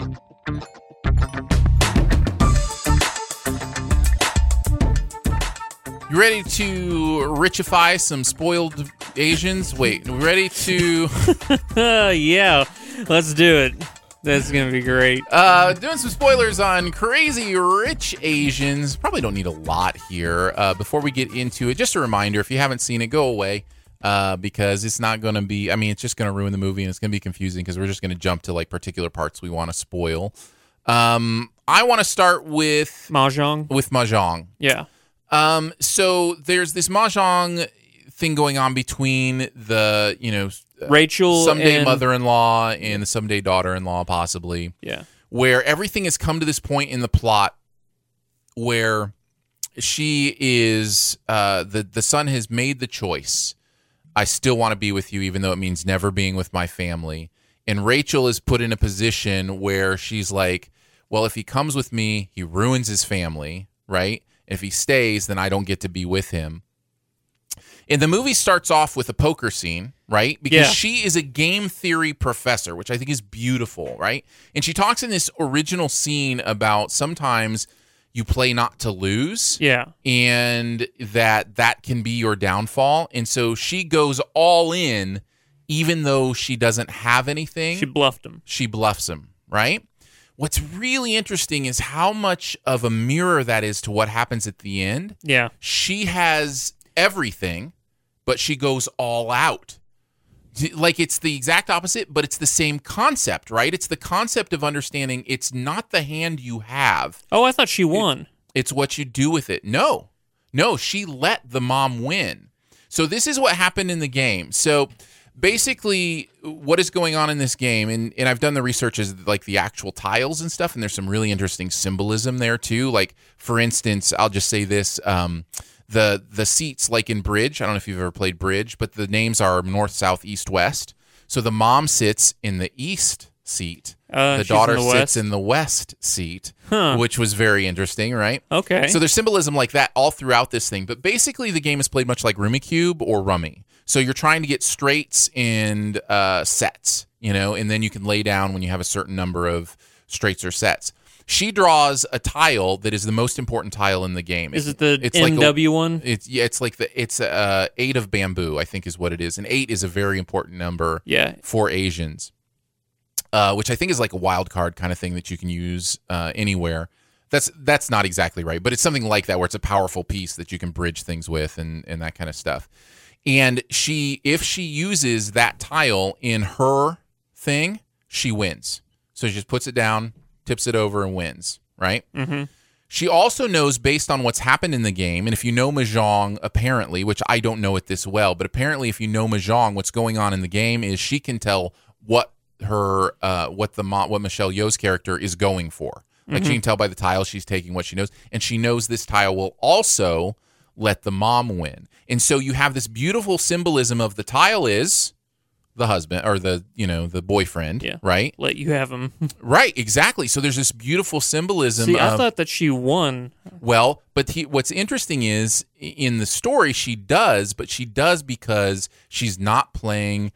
You ready to richify some spoiled Asians? Wait, ready to yeah, let's do it. That's gonna be great. uh doing some spoilers on crazy rich Asians. Probably don't need a lot here. Uh, before we get into it, just a reminder: if you haven't seen it, go away. Uh, because it's not going to be. I mean, it's just going to ruin the movie, and it's going to be confusing because we're just going to jump to like particular parts we want to spoil. Um, I want to start with Mahjong. with mahjong. Yeah. Um, so there's this mahjong thing going on between the you know Rachel. someday and, mother-in-law and the someday daughter-in-law possibly Yeah. where everything has come to this point in the plot where she is uh the the son has made the choice I still want to be with you even though it means never being with my family and Rachel is put in a position where she's like well if he comes with me he ruins his family right if he stays then I don't get to be with him and the movie starts off with a poker scene, right? Because Yeah. she is a game theory professor, which I think is beautiful, right? And she talks in this original scene about sometimes you play not to lose Yeah. and that that can be your downfall. And so she goes all in even though she doesn't have anything She bluffed him. she bluffs him, right? What's really interesting is how much of a mirror that is to what happens at the end Yeah. she has everything, but she goes all out. Like it's the exact opposite, but it's the same concept, right? It's the concept of understanding it's not the hand you have, Oh, I thought she won. it's what you do with it. No, no, she let the mom win. So this is what happened in the game. So basically, what is going on in this game, and, and I've done the research is like the actual tiles and stuff, and there's some really interesting symbolism there too. Like for instance, I'll just say this: um, the the seats, like in Bridge, I don't know if you've ever played Bridge, but the names are north, south, east, west. So the mom sits in the east seat. Uh, the she's in daughter the sits in the west seat, Huh. which was very interesting, right? Okay. So there's symbolism like that all throughout this thing. But basically, the game is played much like Rummikub or Rummy. So you're trying to get straights and uh, sets, you know, and then you can lay down when you have a certain number of straights or sets. She draws a tile that is the most important tile in the game. Is it the it's like a- NW one? it's yeah, it's like the it's uh eight of bamboo, I think is what it is, and eight is a very important number Yeah. for Asians, uh, which I think is like a wild card kind of thing that you can use uh, anywhere. That's that's not exactly right, but it's something like that where it's a powerful piece that you can bridge things with and and that kind of stuff. And she, if she uses that tile in her thing, she wins. So she just puts it down, tips it over, and wins. Right. Mm-hmm. She also knows based on what's happened in the game, and if you know Mahjong, apparently, which I don't know it this well, but apparently, if you know Mahjong, what's going on in the game is she can tell what her, uh, what the what Michelle Yeoh's character is going for. Like she can tell by the tile she's taking what she knows, and she knows this tile will also let the mom win. And so you have this beautiful symbolism of the tile is the husband or the you know the boyfriend, Yeah. right? Let you have him. Right, exactly. So there's this beautiful symbolism. See, I thought that she won. well, but he, what's interesting is in the story she does, but she does because she's not playing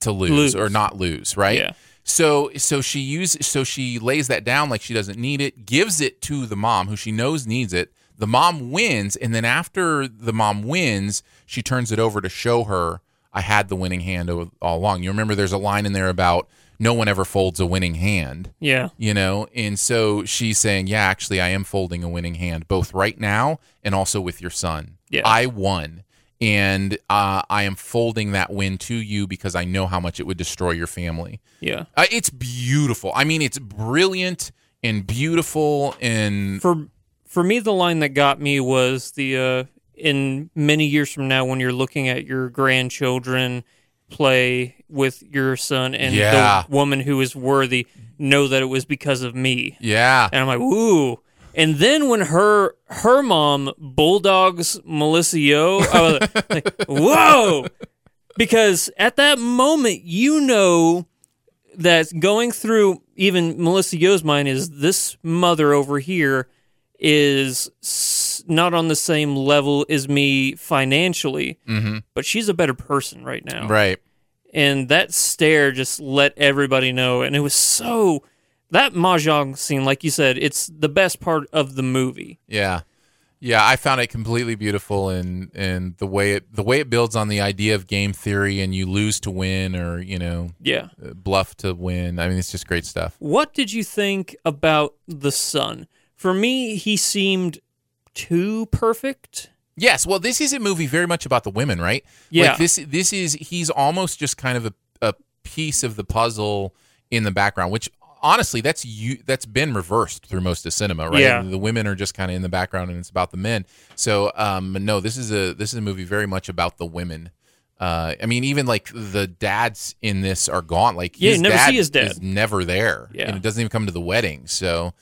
to lose, Lose. or not lose, right? Yeah. So so she uses so she lays that down like she doesn't need it, gives it to the mom who she knows needs it. The mom wins, and then after the mom wins, she turns it over to show her I had the winning hand all along. You remember there's a line in there about no one ever folds a winning hand Yeah. you know and so she's saying yeah actually i am folding a winning hand both right now and also with your son Yeah. i won and uh, i am folding that win to you because i know how much it would destroy your family Yeah. uh, it's beautiful i mean it's brilliant and beautiful and For for me, the line that got me was the uh, in many years from now, when you're looking at your grandchildren play with your son and Yeah. the woman who is worthy, know that it was because of me. yeah And I'm like, ooh. And then when her her mom bulldogs Michelle Yeoh, I was like, whoa, because at that moment you know that going through even Michelle Yeoh's mind is this mother over here is s- not on the same level as me financially, but she's a better person right now right and that stare just let everybody know and it was so that mahjong scene like you said it's the best part of the movie Yeah. Yeah, I found it completely beautiful and and the way it the way it builds on the idea of game theory and you lose to win or, you know, yeah uh, bluff to win. I mean, it's just great stuff. what did you think about the son for me he seemed too perfect Yes, well, this is a movie very much about the women, right? Yeah. Like this this is he's almost just kind of a, a piece of the puzzle in the background, which honestly that's you that's been reversed through most of cinema, right? Yeah. The women are just kind of in the background and it's about the men. So, um no, this is a this is a movie very much about the women. Uh, I mean, even like the dads in this are gone. Like, Yeah, his you never dad see his dad. is never there, Yeah. and it doesn't even come to the wedding. So,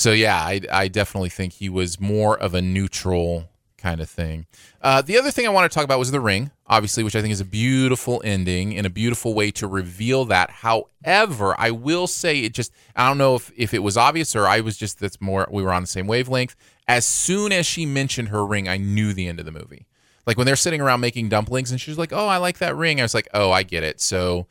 so yeah, I, I definitely think he was more of a neutral kind of thing. Uh, the other thing I want to talk about was the ring, obviously, which I think is a beautiful ending and a beautiful way to reveal that. However, I will say it just I don't know if, if it was obvious or I was just that's more we were on the same wavelength. As soon as she mentioned her ring, I knew the end of the movie. Like when they're sitting around making dumplings and she's like, "Oh, I like that ring." I was like, "Oh, I get it." So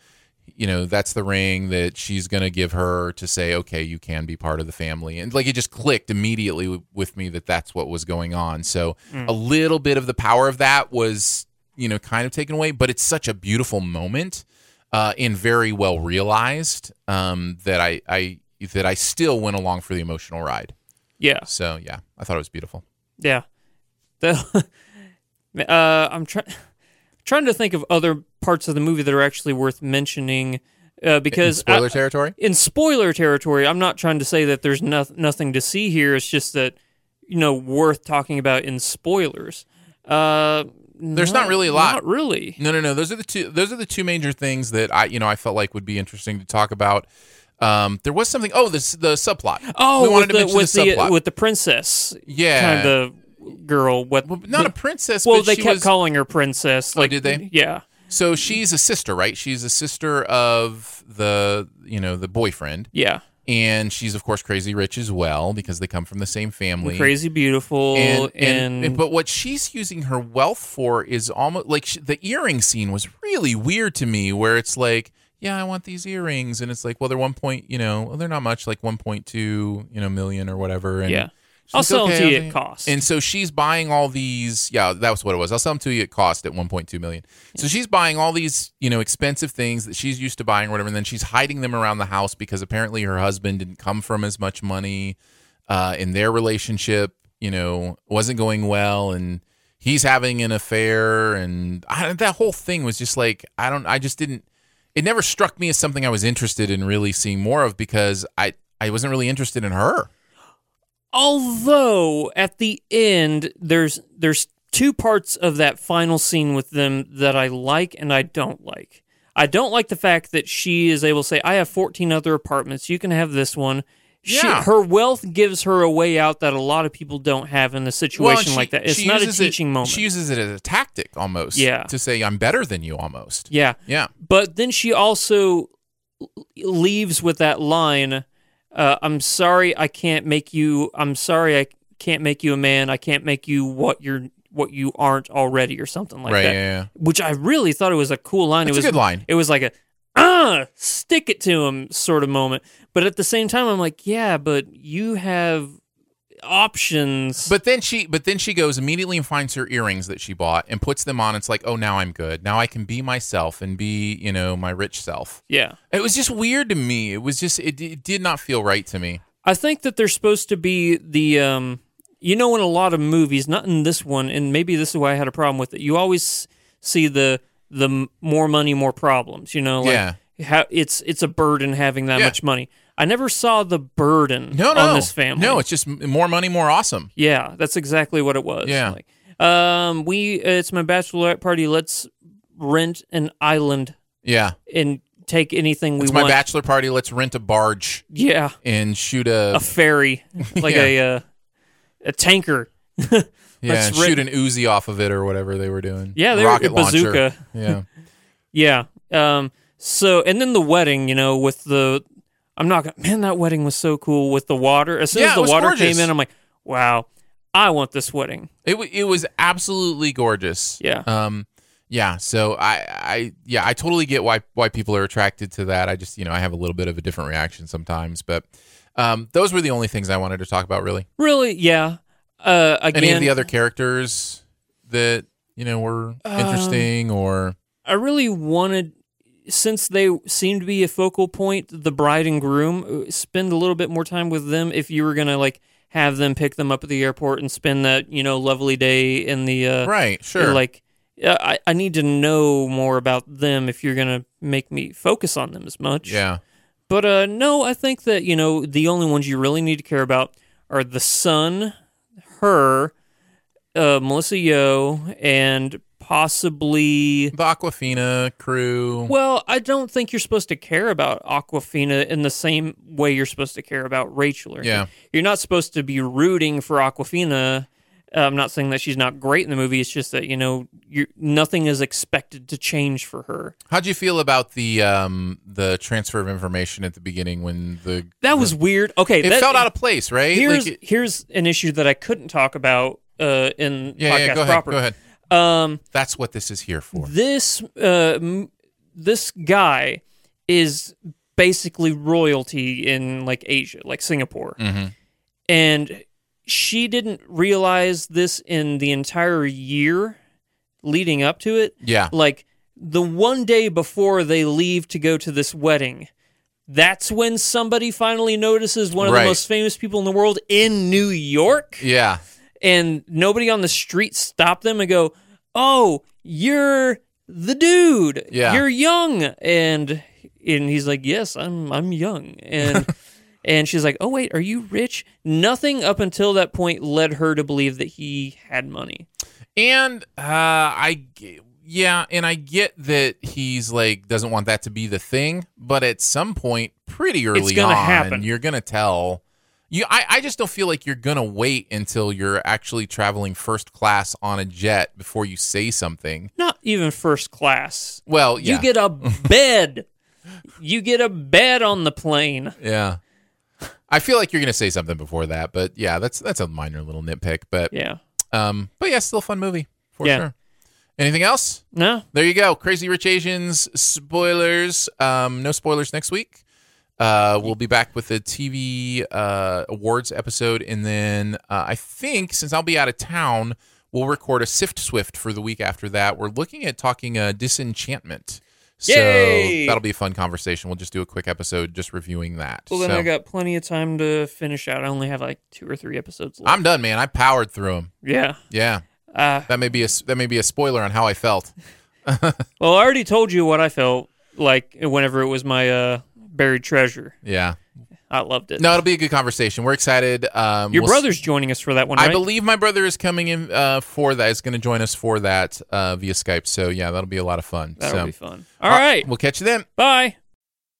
you know that's the ring that she's going to give her to say okay you can be part of the family. And like it just clicked immediately w- with me that that's what was going on. So a little bit of the power of that was you know kind of taken away but it's such a beautiful moment uh, and very well realized um, that I, I that I still went along for the emotional ride. Yeah. So yeah I thought it was beautiful. Yeah. The, uh, i'm trying trying to think of other parts of the movie that are actually worth mentioning uh, because spoiler I- territory in spoiler territory, I'm not trying to say that there's no, nothing to see here. It's just that you know worth talking about in spoilers. Uh, There's not really a lot. Not really. No, no, no. Those are the two. Those are the two major things that I, you know, I felt like would be interesting to talk about. Um, there was something. Oh, this the subplot. Oh, we wanted to mention with the the, subplot. with the princess yeah, kind of girl. What? not a princess. well, they she kept was, calling her princess. Oh, like, did they? Yeah. So she's a sister, right? She's a sister of the, you know, the boyfriend, Yeah. and she's of course crazy rich as well because they come from the same family. Crazy beautiful and, and, and, but what she's using her wealth for is almost like sh the earring scene was really weird to me where it's like yeah i want these earrings and it's like well they're one point you know well, they're not much like 1.2 you know million or whatever and Yeah. She's I'll like, sell them to you at cost. and so she's buying all these yeah that was what it was. I'll sell them to you at cost at 1.2 million. So she's buying all these you know expensive things that she's used to buying or whatever and then she's hiding them around the house because apparently her husband didn't come from as much money uh, in their relationship you know wasn't going well and he's having an affair and I, that whole thing was just like i don't i just didn't it never struck me as something i was interested in really seeing more of because i i wasn't really interested in her although at the end there's there's two parts of that final scene with them that I like and I don't like. I don't like the fact that she is able to say, "I have 14 other apartments. You can have this one." She, Yeah. her wealth gives her a way out that a lot of people don't have in a situation Well, she- like that. It's not a uses it- teaching moment. She uses it as a tactic almost. Yeah. To say I'm better than you almost. yeah, Yeah. but then she also leaves with that line uh, i'm sorry i can't make you i'm sorry i can't make you a man i can't make you what you're what you aren't already or something like right. that Yeah, yeah. which i really thought it was a cool line It's it a was good line. it was like a ah stick it to him sort of moment but at the same time i'm like yeah but you have options. But then she, but then she goes immediately and finds her earrings that she bought and puts them on. It's like, oh, now I'm good. Now I can be myself and be, you know, my rich self. yeah. It was just weird to me. It was just, it, it did not feel right to me. I think that they're supposed to be the um you know in a lot of movies, not in this one, and maybe this is why I had a problem with it. You always see the the more money, more problems. You know, like Yeah. how it's it's a burden having that Yeah. much money. I never saw the burden No, no, on this family. no. It's just more money, more awesome. yeah, that's exactly what it was. Yeah. Like, um, we it's my bachelorette party. Let's rent an island Yeah, and take anything we want. it's my bachelor party. Let's rent a barge yeah, and shoot a, a ferry, like Yeah. a uh, a tanker. yeah, let's and rent- shoot an Uzi off of it or whatever they were doing. Yeah, they were rocket a bazooka. launcher. Yeah, Yeah. Um. So, and then the wedding, you know, with the, I'm not gonna, man, that wedding was so cool with the water. As soon Yeah, as the water gorgeous. came in, I'm like, wow, I want this wedding. it wa- it was absolutely gorgeous. Yeah. Um. Yeah. So I I yeah I totally get why why people are attracted to that. I just you know I have a little bit of a different reaction sometimes, but um those were the only things I wanted to talk about really. Really? Yeah. Uh. Again, Any of the other characters that you know were Um, interesting or I really wanted, since they seem to be a focal point, the bride and groom, uh, spend a little bit more time with them. If you were gonna like have them pick them up at the airport and spend that, you know, lovely day in the uh, right sure. like I, I need to know more about them if you're gonna make me focus on them as much. Yeah. But uh no i think that you know the only ones you really need to care about are the son her uh michelle yeoh and possibly the Awkwafina crew. well i don't think you're supposed to care about awkwafina in the same way you're supposed to care about rachel or Yeah. you're not supposed to be rooting for awkwafina Uh, I'm not saying that she's not great in the movie. It's just that you know, nothing is expected to change for her. How'd you feel about the um the transfer of information at the beginning when the That was weird. Okay, it that, felt out of place, right? Here's Like it- here's an issue that I couldn't talk about uh, in yeah, podcast yeah. Go ahead. proper. Go ahead. Um, That's what this is here for. this uh, this guy is basically royalty in like Asia, like Singapore, Mhm. and she didn't realize this in the entire year leading up to it. Yeah. Like the one day before they leave to go to this wedding. That's when somebody finally notices one of Right. the most famous people in the world in New York Yeah. And nobody on the street stopped them and go, "Oh, you're the dude. Yeah. You're young." And and he's like, "Yes, I'm I'm young." And and she's like, "Oh wait, are you rich?" Nothing up until that point led her to believe that he had money. And uh I yeah, and I get that he's like doesn't want that to be the thing, but at some point pretty early on happen. you're going to tell you I, I just don't feel like you're going to wait until you're actually traveling first class on a jet before you say something. Not even first class. Well, yeah. You get a bed. you get a bed on the plane. yeah. I feel like you're going to say something before that, but yeah, that's that's a minor little nitpick, but Yeah. um but yeah, still a fun movie for Yeah. sure. Anything else? No. There you go. Crazy Rich Asians spoilers. Um, no spoilers next week. Uh, we'll be back with the TV uh, awards episode, and then uh, I think since I'll be out of town, we'll record a Sift Swift for the week after that. We're looking at talking uh, Disenchantment. So Yay! that'll be a fun conversation. We'll just do a quick episode just reviewing that. Well, then So, I got plenty of time to finish out. I only have like two or three episodes left. I'm done, man. I powered through them. yeah. Yeah, Uh, that may be a that may be a spoiler on how I felt. well, I already told you what I felt like whenever it was my uh, buried treasure. Yeah. I loved it. No, it'll be a good conversation. We're excited. Um, Your we'll s- brother's joining us for that one, I right? believe my brother is coming in uh, for that. Is going to join us for that uh, via Skype. So yeah, that'll be a lot of fun. That'll so, be fun. All right. we'll catch you then. Bye.